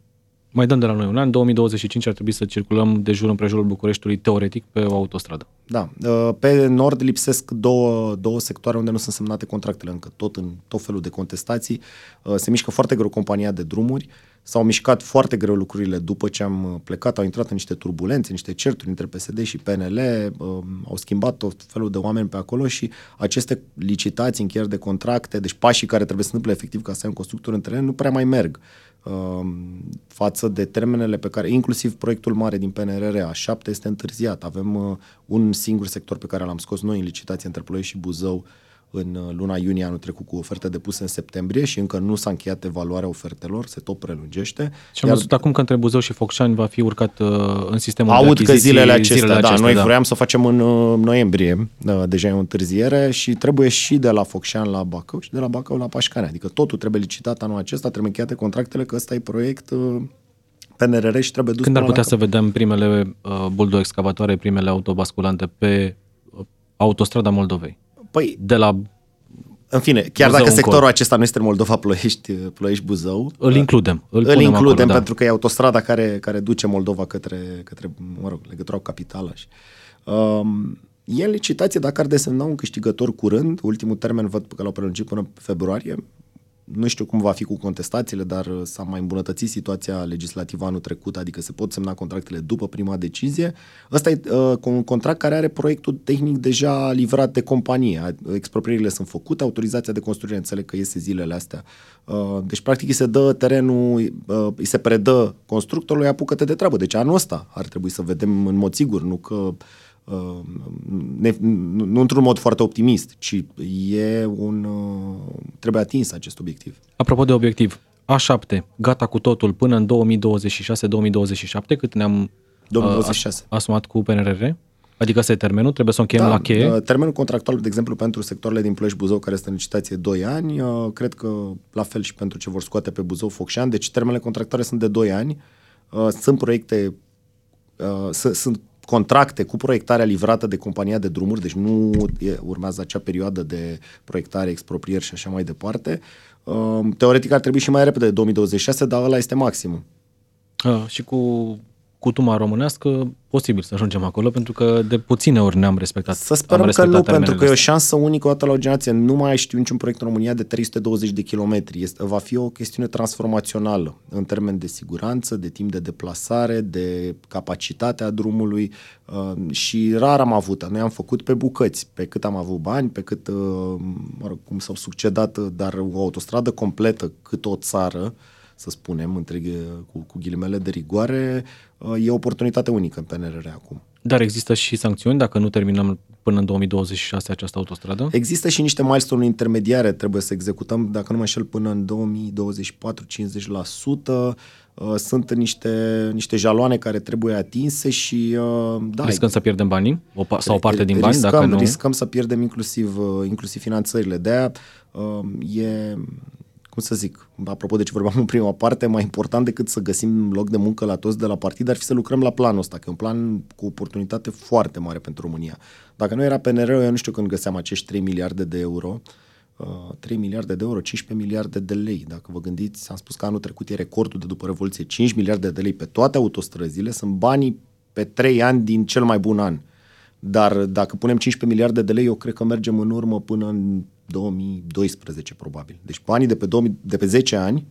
Mai dăm de la noi un an, 2025 ar trebui să circulăm de jur împrejurul Bucureștiului teoretic pe o autostradă. Da, uh, pe nord lipsesc două, două sectoare unde nu sunt semnate contractele încă, tot în tot felul de contestații. Uh, Se mișcă foarte greu compania de drumuri, s-au mișcat foarte greu lucrurile după ce am uh, plecat, au intrat în niște turbulențe, niște certuri între PSD și PNL, uh, au schimbat tot felul de oameni pe acolo și aceste licitații, încheieri de contracte, deci pașii care trebuie să întâmple efectiv ca să ai un constructor în teren, nu prea mai merg uh, față de termenele pe care, inclusiv proiectul mare din PNRR, A7 este întârziat. Avem uh, un singur sector pe care l-am scos noi în licitație între Ploiești și Buzău în uh, luna iunie anul trecut cu oferte depuse în septembrie și încă nu s-a încheiat evaluarea ofertelor, se tot prelungește. Și am văzut acum că între Buzău și Focșani va fi urcat uh, în sistemul de Aud că achiziții zilele acestea, zilele da, acestea, noi vroiam să o facem în uh, noiembrie, uh, deja e o întârziere și trebuie și de la Focșan la Bacău și de la Bacău la Pașcane, adică totul trebuie licitat anul acesta, trebuie încheiate contractele, că ăsta e proiect uh, PNRR și trebuie dus Când ar până la putea să vedem primele uh, buldo-excavatoare, primele autobasculante pe uh, autostrada Moldovei? Păi, De la în fine, chiar Buzău dacă încolo. sectorul acesta nu este Moldova, Ploiești, Ploiești Buzău, îl includem. Îl, îl punem includem acolo, da. pentru că e autostrada care, care duce Moldova către, către, mă rog, legătura cu capitala. Și, um, e în licitație dacă ar desemna un câștigător curând, ultimul termen văd că l-au prelungit până pe februarie, nu știu cum va fi cu contestațiile, dar uh, s-a mai îmbunătățit situația legislativă anul trecut, adică se pot semna contractele după prima decizie. Ăsta e uh, un contract care are proiectul tehnic deja livrat de companie. Exproprierile sunt făcute, autorizația de construire înțeleg că iese zilele astea. Uh, deci, practic, îi se dă terenul, uh, îi se predă constructorului, apucă-te de treabă. Deci anul ăsta ar trebui să vedem în mod sigur, nu că uh, ne, nu, nu într-un mod foarte optimist, ci e un, uh, trebuie atins acest obiectiv. Apropo de obiectiv, A7, gata cu totul până în 2026-2027, cât ne-am 2026. uh, as- asumat cu PNRR? Adică ăsta e termenul, trebuie să o încheiem la cheie. uh, Termenul contractual, de exemplu, pentru sectoarele din Ploiești Buzău, care este în licitație 2 ani, uh, cred că la fel și pentru ce vor scoate pe Buzău Focșani, deci termenele contractuale sunt de 2 ani. Uh, Sunt proiecte, uh, s- sunt contracte cu proiectarea livrată de compania de drumuri, deci nu e, urmează acea perioadă de proiectare, exproprieri și așa mai departe. Uh, Teoretic ar trebui și mai repede, 2026, dar ăla este maximum. Uh, și cu cutuma românească, posibil să ajungem acolo, pentru că de puține ori ne-am respectat. Să am sperăm că respectat nu, pentru termenele că e o astea. șansă unică o dată la o generație. Nu mai știu niciun proiect în România de 320 de kilometri. Este, va fi o chestiune transformațională în termen de siguranță, de timp de deplasare, de capacitatea drumului uh, și rar am avut. Noi am făcut pe bucăți, pe cât am avut bani, pe cât, uh, mă rog, cum s-au succedat, uh, dar o autostradă completă cât o țară, să spunem, între, cu, cu ghilimele de rigoare, uh, e o oportunitate unică în PNRR acum. Dar există și sancțiuni dacă nu terminăm până până în 2026 această autostradă? Există și niște milestone intermediare, trebuie să executăm, dacă nu mă înșel, până în 2024 50%. Uh, sunt niște, niște jaloane care trebuie atinse și uh, da. Riscăm să pierdem banii o, sau o parte din bani? Riscăm, dacă nu... riscăm să pierdem inclusiv, uh, inclusiv finanțările. De-aia e, cum să zic, apropo de ce vorbeam în prima parte, mai important decât să găsim loc de muncă la toți de la partid ar fi să lucrăm la planul ăsta, că e un plan cu oportunitate foarte mare pentru România. Dacă nu era PNR, eu nu știu când găseam acești 3 miliarde de euro, 3 uh, miliarde de euro, 15 miliarde de lei. Dacă vă gândiți, am spus că anul trecut e recordul de după Revoluție, 5 miliarde de lei pe toate autostrăzile, sunt banii pe 3 ani din cel mai bun an. Dar dacă punem 15 miliarde de lei, eu cred că mergem în urmă până în 2012, probabil. Deci banii de pe, 2000, de pe 10 ani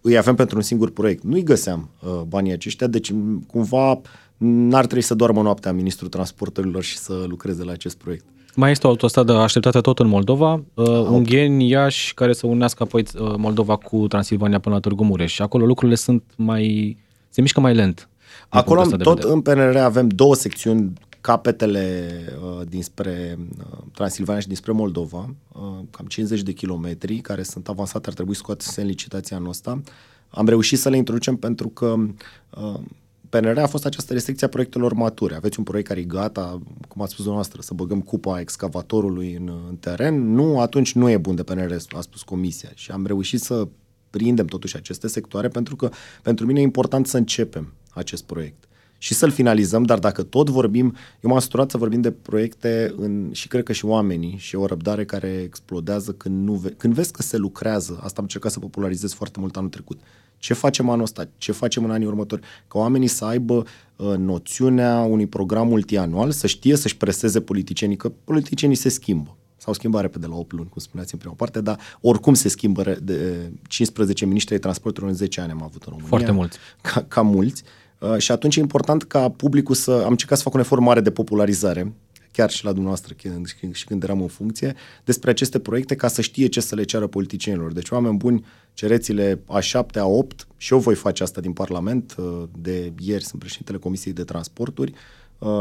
îi avem pentru un singur proiect. Nu-i găseam uh, banii aceștia, deci cumva n-ar trebui să doarmă noaptea ministrul transporturilor și să lucreze la acest proiect. Mai este o autostradă așteptată tot în Moldova, uh, ah, Ungheni, Iași, care să unească apoi uh, Moldova cu Transilvania până la Târgu Mureș. Și acolo lucrurile sunt mai... se mișcă mai lent. Acolo tot în PNR avem două secțiuni, capetele uh, dinspre uh, Transilvania și dinspre Moldova, uh, cam 50 de kilometri, care sunt avansate, ar trebui scoate în licitația noastră. Am reușit să le introducem pentru că uh, PNR a fost această restricție a proiectelor mature. Aveți un proiect care e gata, cum ați spus dumneavoastră, să băgăm cupa excavatorului în, în teren. Nu, atunci nu e bun de PNR, a spus comisia. Și am reușit să prindem totuși aceste sectoare pentru că pentru mine e important să începem acest proiect și să-l finalizăm, dar dacă tot vorbim, eu m-am săturat să vorbim de proiecte în, și cred că și oamenii și o răbdare care explodează când, nu ve- când vezi că se lucrează, asta am încercat să popularizez foarte mult anul trecut, ce facem anul ăsta? Ce facem în anii următori? Ca oamenii să aibă uh, noțiunea unui program multianual, să știe să-și preseze politicienii, că politicienii se schimbă. S-au schimbat repede la 8 luni, cum spuneați în prima parte, dar oricum se schimbă de 15 miniștri de transportului în 10 ani am avut în România. Foarte mulți. Ca, ca mulți. Uh, și atunci e important ca publicul să... Am încercat să fac un efort mare de popularizare chiar și la dumneavoastră și când eram în funcție, despre aceste proiecte ca să știe ce să le ceară politicienilor. Deci, oameni buni, cereți-le a 7, a 8 și eu voi face asta din Parlament. Uh, de ieri sunt președintele Comisiei de Transporturi Uh,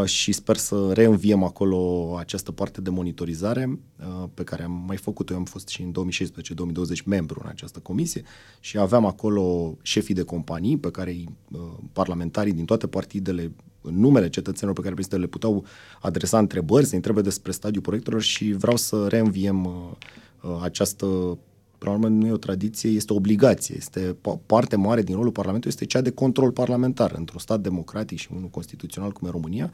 și sper să reînviem acolo această parte de monitorizare uh, pe care am mai făcut-o. Eu am fost și în 2016-2020 membru în această comisie și aveam acolo șefii de companii pe care uh, parlamentarii din toate partidele în numele cetățenilor pe care le puteau adresa întrebări, să întrebe despre stadiul proiectelor și vreau să reînviem această Până la urmă, nu e o tradiție, este o obligație. Este parte mare din rolul Parlamentului, este cea de control parlamentar. Într-un stat democratic și unul constituțional cum e România,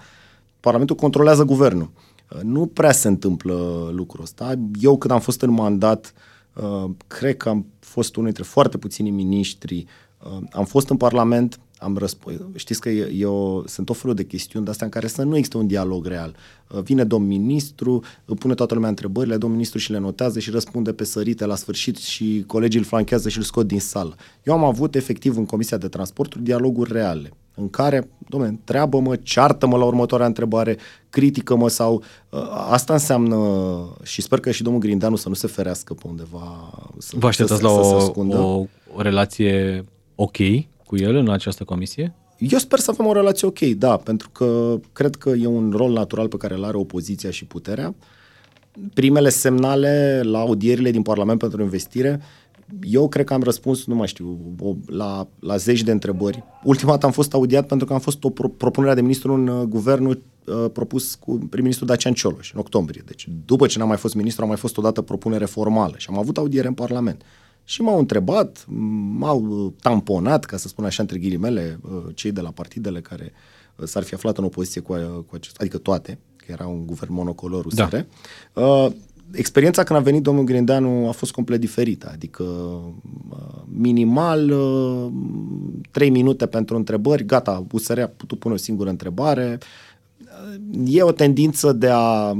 Parlamentul controlează guvernul. Uh, nu prea se întâmplă lucrul ăsta. Eu, când am fost în mandat, uh, cred că am fost unul dintre foarte puțini miniștri. Uh, am fost în Parlament, am răspuns. Știți că e, e o, sunt o felul de chestiuni de astea în care să nu există un dialog real. Uh, vine domn ministru, pune toată lumea întrebările, domn ministru și le notează și răspunde pe sărite la sfârșit și colegii îl flanchează și îl scot din sală. Eu am avut efectiv în Comisia de Transporturi dialoguri reale în care, domnule, întreabă-mă, ceartă-mă la următoarea întrebare, critică-mă sau... Uh, asta înseamnă, și sper că și domnul Grindeanu să nu se ferească pe undeva. Să, Vă așteptați la o, o, o relație ok cu el în această comisie? Eu sper să avem o relație ok, da, pentru că cred că e un rol natural pe care îl are opoziția și puterea. Primele semnale la audierile din Parlament pentru investire, eu cred că am răspuns, nu mai știu, la, la zeci de întrebări. Ultima dată am fost audiat pentru că am fost o pro- propunere de ministru în uh, guvernul uh, propus cu prim-ministru Dacian Cioloș în octombrie. Deci după ce n-am mai fost ministru, am mai fost odată propunere formală și am avut audiere în Parlament. Și m-au întrebat, m-au tamponat, ca să spun așa între ghilimele, uh, cei de la partidele care uh, s-ar fi aflat în opoziție cu, uh, cu acest, adică toate, că era un guvern monocolor USR. Da. Uh, experiența când a venit domnul Grindeanu a fost complet diferită, adică minimal, trei minute pentru întrebări, gata, USR a putut pune o singură întrebare. E o tendință de a,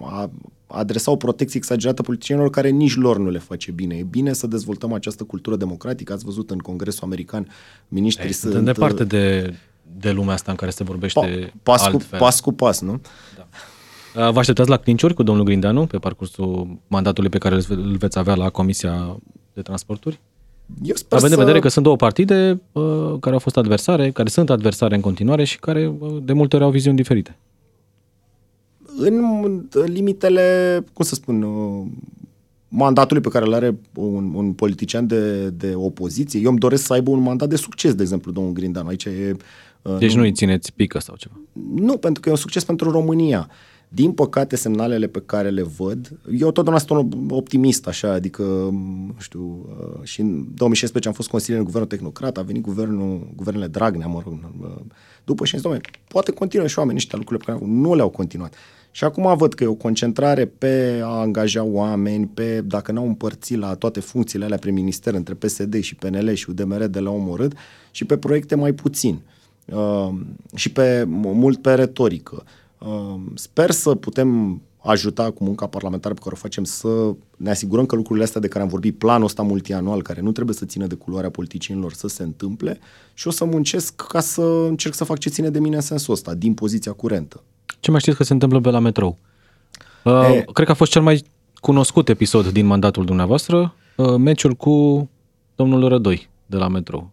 a adresa o protecție exagerată politicienilor care nici lor nu le face bine. E bine să dezvoltăm această cultură democratică. Ați văzut în Congresul American, ministrii sunt... Sunt departe uh, de, de lumea asta în care se vorbește pa, pas altfel. Cu, pas cu pas, nu? Da. Uh, vă așteptați la clinciuri cu domnul Grindeanu pe parcursul mandatului pe care îl veți avea la Comisia de Transporturi? Eu sper Având să... în vedere că sunt două partide uh, care au fost adversare, care sunt adversare în continuare și care uh, de multe ori au viziuni diferite în limitele, cum să spun, uh, mandatului pe care îl are un, un politician de, de opoziție. Eu îmi doresc să aibă un mandat de succes, de exemplu, domnul Grindan. Aici e... Uh, deci nu îi țineți pică sau ceva? Nu, pentru că e un succes pentru România. Din păcate, semnalele pe care le văd, eu totdeauna sunt optimist, așa, adică, nu știu, uh, și în 2016 am fost consilier în guvernul tehnocrat, a venit guvernul, guvernele Dragnea, mă rog, după și am zis, poate continuă și oamenii ăștia lucrurile pe care nu le-au continuat. Și acum văd că e o concentrare pe a angaja oameni, pe dacă n-au împărțit la toate funcțiile alea prin minister între PSD și PNL și UDMR de la omorât și pe proiecte mai puțin uh, și pe mult pe retorică. Uh, sper să putem ajuta cu munca parlamentară pe care o facem să ne asigurăm că lucrurile astea de care am vorbit, planul ăsta multianual, care nu trebuie să țină de culoarea politicienilor, să se întâmple și o să muncesc ca să încerc să fac ce ține de mine în sensul ăsta, din poziția curentă. Ce mai știți că se întâmplă pe la metrou? Uh, e... Cred că a fost cel mai cunoscut episod din mandatul dumneavoastră, uh, meciul cu domnul Rădoi de la metrou.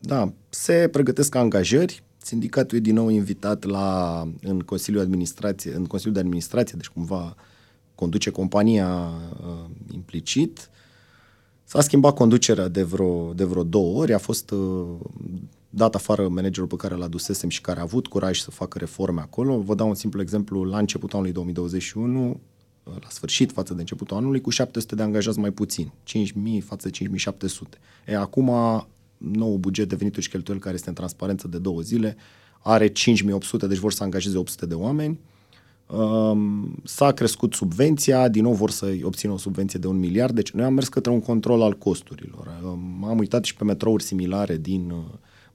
Da, se pregătesc angajări, sindicatul e din nou invitat la, în Consiliul, Administrație, în Consiliul de Administrație, deci cumva conduce compania uh, implicit. S-a schimbat conducerea de vreo, de vreo două ori, a fost uh, dat afară managerul pe care l adusesem și care a avut curaj să facă reforme acolo. Vă dau un simplu exemplu, la începutul anului 2021, la sfârșit față de începutul anului, cu 700 de angajați mai puțin, 5.000 față de 5.700. E, acum, nou buget de venituri și cheltuieli care este în transparență de două zile, are 5.800, deci vor să angajeze 800 de oameni. Um, s-a crescut subvenția, din nou vor să obțină o subvenție de un miliard, deci noi am mers către un control al costurilor. Um, am uitat și pe metrouri similare din uh,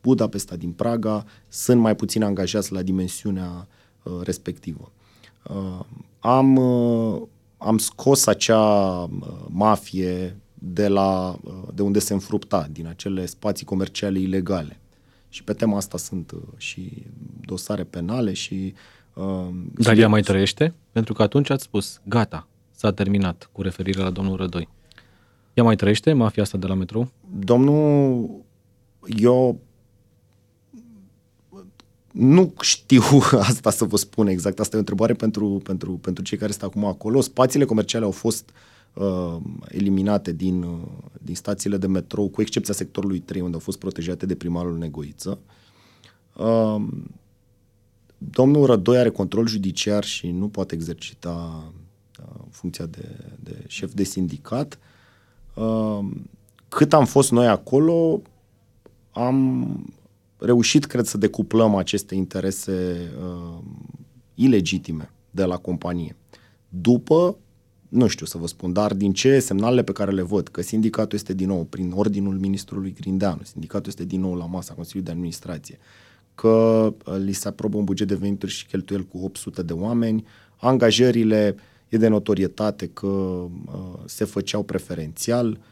Budapesta, din Praga, sunt mai puțin angajați la dimensiunea uh, respectivă. Uh, am, uh, am scos acea uh, mafie de, la, uh, de unde se înfrupta, din acele spații comerciale ilegale. Și pe tema asta sunt uh, și dosare penale și... Uh, Dar ea mai trăiește? Pentru că atunci ați spus, gata, s-a terminat cu referire la domnul Rădoi. Ea mai trăiește, mafia asta de la metrou? Domnul, eu nu știu asta să vă spun exact. Asta e o întrebare pentru, pentru, pentru cei care stau acum acolo. Spațiile comerciale au fost uh, eliminate din, uh, din stațiile de metrou, cu excepția sectorului 3, unde au fost protejate de primarul Negoiță. Uh, domnul Rădoi are control judiciar și nu poate exercita uh, funcția de, de șef de sindicat. Uh, cât am fost noi acolo, am reușit, cred, să decuplăm aceste interese uh, ilegitime de la companie. După, nu știu să vă spun, dar din ce semnalele pe care le văd, că sindicatul este din nou prin ordinul ministrului Grindeanu, sindicatul este din nou la masa Consiliului de Administrație, că uh, li se aprobă un buget de venituri și cheltuieli cu 800 de oameni, angajările e de notorietate că uh, se făceau preferențial, uh, Ehm,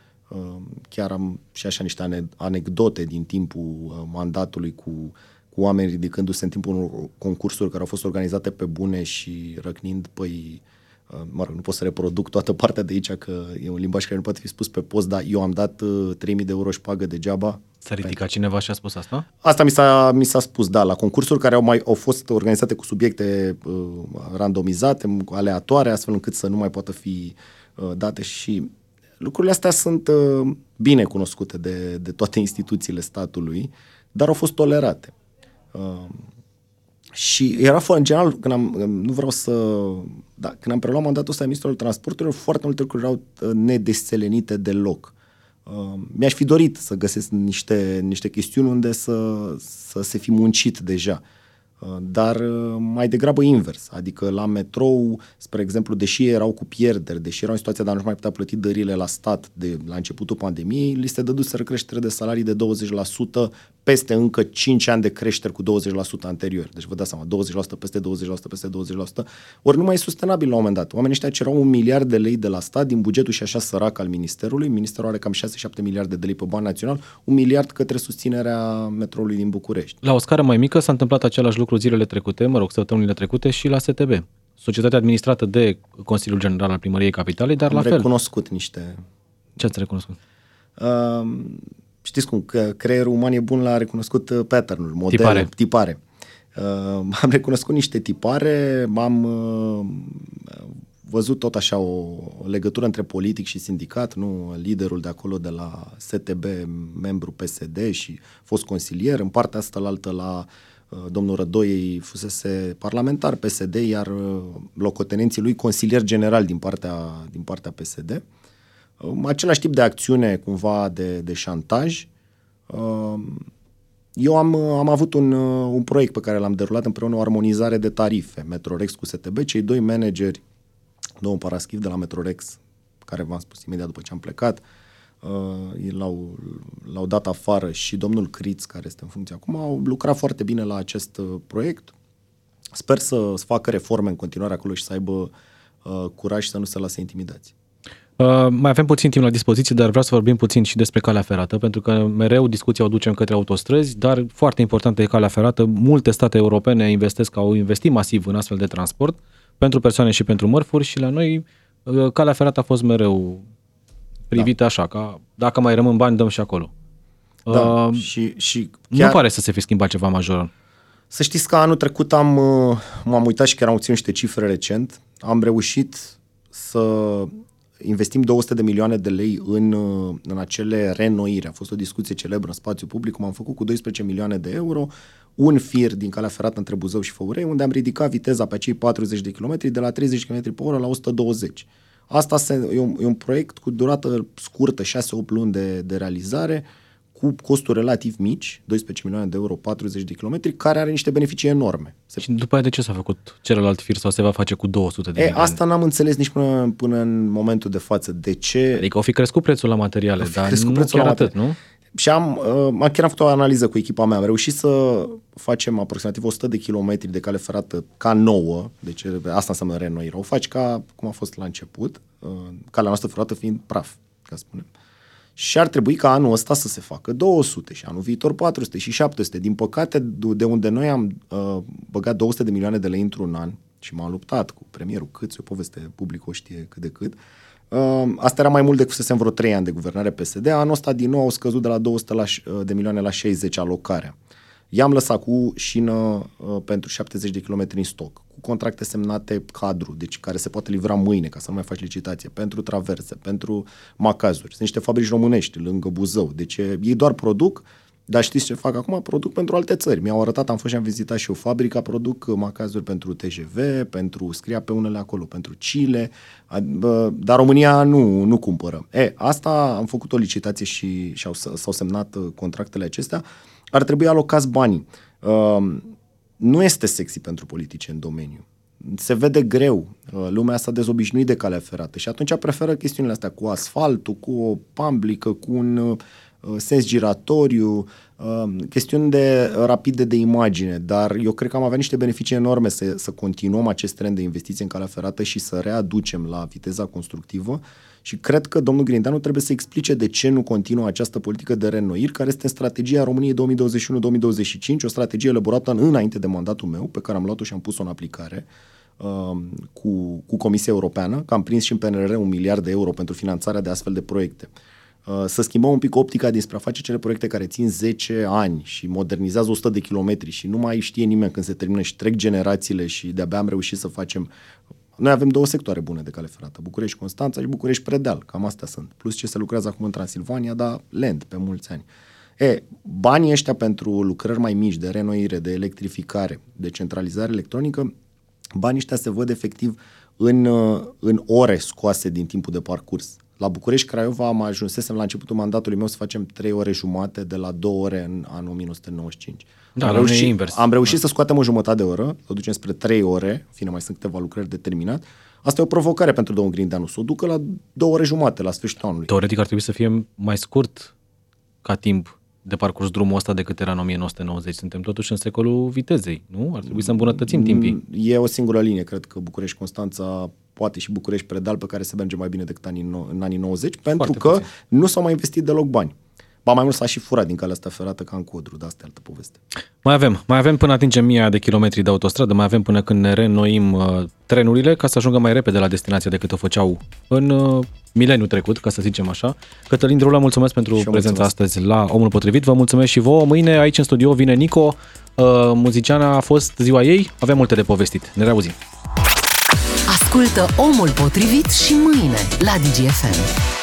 chiar am și așa niște anecdote din timpul uh, mandatului cu, cu oameni ridicându-se în timpul unor concursuri care au fost organizate pe bune și răcnind, păi, uh, mă rog, nu pot să reproduc toată partea de aici, că e un limbaj care nu poate fi spus pe post, dar eu am dat 3000 uh, de euro și pagă degeaba. S-a ridicat pentru... cineva și a spus asta? Asta mi s-a, mi s-a spus, da, la concursuri care au, mai, au fost organizate cu subiecte uh, randomizate, aleatoare, astfel încât să nu mai poată fi uh, date și Lucrurile astea sunt uh, bine cunoscute de, de toate instituțiile statului, dar au fost tolerate. Uh, și era foarte, în general, când am, nu vreau să, da, când am preluat mandatul ăsta de ministrul transporturilor, foarte multe lucruri erau uh, nedesțelenite deloc. Uh, mi-aș fi dorit să găsesc niște, niște chestiuni unde să, să se fi muncit deja. Uh, Uh, dar uh, mai degrabă invers, adică la metrou, spre exemplu, deși erau cu pierderi, deși erau în situația de a nu mai putea plăti dările la stat de la începutul pandemiei, li se dăduseră creștere de salarii de 20% peste încă 5 ani de creștere cu 20% anterior. Deci vă dați seama, 20% peste 20% peste 20%, ori nu mai e sustenabil la un moment dat. Oamenii ăștia cerau un miliard de lei de la stat din bugetul și așa sărac al Ministerului. Ministerul are cam 6-7 miliarde de lei pe bani național, un miliard către susținerea metroului din București. La o scară mai mică s-a întâmplat același lucru zilele trecute, mă rog, săptămânile trecute și la STB. Societatea administrată de Consiliul General al Primăriei Capitalei, dar Am la fel. recunoscut niște... Ce ați recunoscut? Uh, știți cum, că creierul uman e bun la recunoscut uh, pattern-uri, modele, tipare. tipare. Uh, am recunoscut niște tipare, am uh, văzut tot așa o, o legătură între politic și sindicat, nu liderul de acolo de la STB, membru PSD și fost consilier, în partea asta la altă la uh, domnul Rădoiei fusese parlamentar PSD, iar uh, locotenenții lui consilier general din partea, din partea PSD. Uh, același tip de acțiune cumva de, de șantaj. Uh, eu am, am avut un, uh, un proiect pe care l-am derulat împreună, o armonizare de tarife, Metrorex cu STB. Cei doi manageri, domnul Paraschiv de la Metrorex, care v-am spus imediat după ce am plecat, uh, l-au, l-au dat afară și domnul Criț, care este în funcție acum, au lucrat foarte bine la acest uh, proiect. Sper să, să facă reforme în continuare acolo și să aibă uh, curaj și să nu se lase intimidați. Uh, mai avem puțin timp la dispoziție, dar vreau să vorbim puțin și despre calea ferată, pentru că mereu discuția o ducem către autostrăzi, dar foarte importantă e calea ferată. Multe state europene investesc, au investit masiv în astfel de transport pentru persoane și pentru mărfuri și la noi uh, calea ferată a fost mereu privită da. așa, ca dacă mai rămân bani, dăm și acolo. Da, uh, și, și chiar... Nu pare să se fi schimbat ceva major. Să știți că anul trecut am, uh, m-am uitat și chiar am obținut niște cifre recent. Am reușit să investim 200 de milioane de lei în, uh, în acele renoiri. A fost o discuție celebră în spațiu public, cum am făcut cu 12 milioane de euro, un fir din calea ferată între Buzău și Făurei, unde am ridicat viteza pe acei 40 de km de la 30 km pe oră la 120. Asta e un, e un proiect cu durată scurtă, 6-8 luni de, de realizare, cu costuri relativ mici, 12 milioane de euro, 40 de kilometri, care are niște beneficii enorme. Se... Și după aia de ce s-a făcut celălalt fir sau se va face cu 200 de e, milioane? Asta n-am înțeles nici până, până în momentul de față. De ce? Adică au fi crescut prețul la materiale, dar nu prețul chiar la atât, nu? Și am, uh, chiar am făcut o analiză cu echipa mea. Am reușit să facem aproximativ 100 de kilometri de cale ferată ca nouă, deci asta înseamnă renoire. O faci ca cum a fost la început, uh, calea noastră ferată fiind praf, ca spunem. Uh, și ar trebui ca anul ăsta să se facă 200 și anul viitor 400 și 700. Din păcate, de unde noi am uh, băgat 200 de milioane de lei într-un an și m-am luptat cu premierul Câț, o poveste publică o știe cât de cât, uh, asta era mai mult decât să vreo 3 ani de guvernare PSD. Anul ăsta din nou au scăzut de la 200 la, uh, de milioane la 60 alocarea. I-am lăsat cu șină uh, pentru 70 de km în stoc, cu contracte semnate cadru, deci care se poate livra mâine ca să nu mai faci licitație, pentru traverse, pentru macazuri. Sunt niște fabrici românești lângă Buzău, deci ei doar produc, dar știți ce fac acum? Produc pentru alte țări. Mi-au arătat, am fost și am vizitat și o fabrică, produc macazuri pentru TGV, pentru, scria pe unele acolo, pentru Chile, dar România nu, nu cumpără. E, asta am făcut o licitație și, și au, s-au semnat uh, contractele acestea ar trebui alocați banii. Uh, nu este sexy pentru politici în domeniu. Se vede greu. Uh, lumea asta dezobișnuit de calea ferată și atunci preferă chestiunile astea cu asfaltul, cu o pamblică, cu un uh, sens giratoriu, uh, chestiuni de rapide de imagine, dar eu cred că am avea niște beneficii enorme să, să continuăm acest trend de investiție în calea ferată și să readucem la viteza constructivă și cred că domnul Grindeanu trebuie să explice de ce nu continuă această politică de reînnoiri, care este strategia României 2021-2025, o strategie elaborată înainte de mandatul meu, pe care am luat-o și am pus-o în aplicare uh, cu, cu Comisia Europeană, că am prins și în PNRR un miliard de euro pentru finanțarea de astfel de proiecte. Uh, să schimbăm un pic optica dinspre a face cele proiecte care țin 10 ani și modernizează 100 de kilometri și nu mai știe nimeni când se termină și trec generațiile și de-abia am reușit să facem noi avem două sectoare bune de cale ferată, București Constanța și București Predeal, cam astea sunt. Plus ce se lucrează acum în Transilvania, dar lent, pe mulți ani. E, banii ăștia pentru lucrări mai mici, de renoire, de electrificare, de centralizare electronică, banii ăștia se văd efectiv în, în ore scoase din timpul de parcurs. La București, Craiova, am ajunsesem la începutul mandatului meu să facem 3 ore jumate de la 2 ore în anul 1995. Da, am reușit, invers. Am reușit da. să scoatem o jumătate de oră, să o ducem spre 3 ore, fine, mai sunt câteva lucrări de terminat. Asta e o provocare pentru domnul Grindeanu, să o ducă la 2 ore jumate la sfârșitul anului. Teoretic ar trebui să fie mai scurt ca timp de parcurs drumul ăsta decât era în 1990. Suntem totuși în secolul vitezei, nu? Ar trebui să îmbunătățim timpii. E o singură linie, cred că București-Constanța poate și București-Predal pe care se merge mai bine decât anii, în anii 90, pentru Foarte că puțin. nu s-au mai investit deloc bani. Ba mai mult s-a și furat din calea asta ferată ca în codru, dar asta e altă poveste. Mai avem, mai avem până atingem mii de kilometri de autostradă, mai avem până când ne reînnoim uh, trenurile ca să ajungă mai repede la destinație decât o făceau în uh, mileniul trecut, ca să zicem așa. Cătălin Drula, mulțumesc pentru Și eu prezența mulțumesc. astăzi la Omul Potrivit. Vă mulțumesc și vouă. Mâine aici în studio vine Nico, uh, muziciana a fost ziua ei, avem multe de povestit. Ne reauzim. Ascultă Omul Potrivit și mâine la DGFM.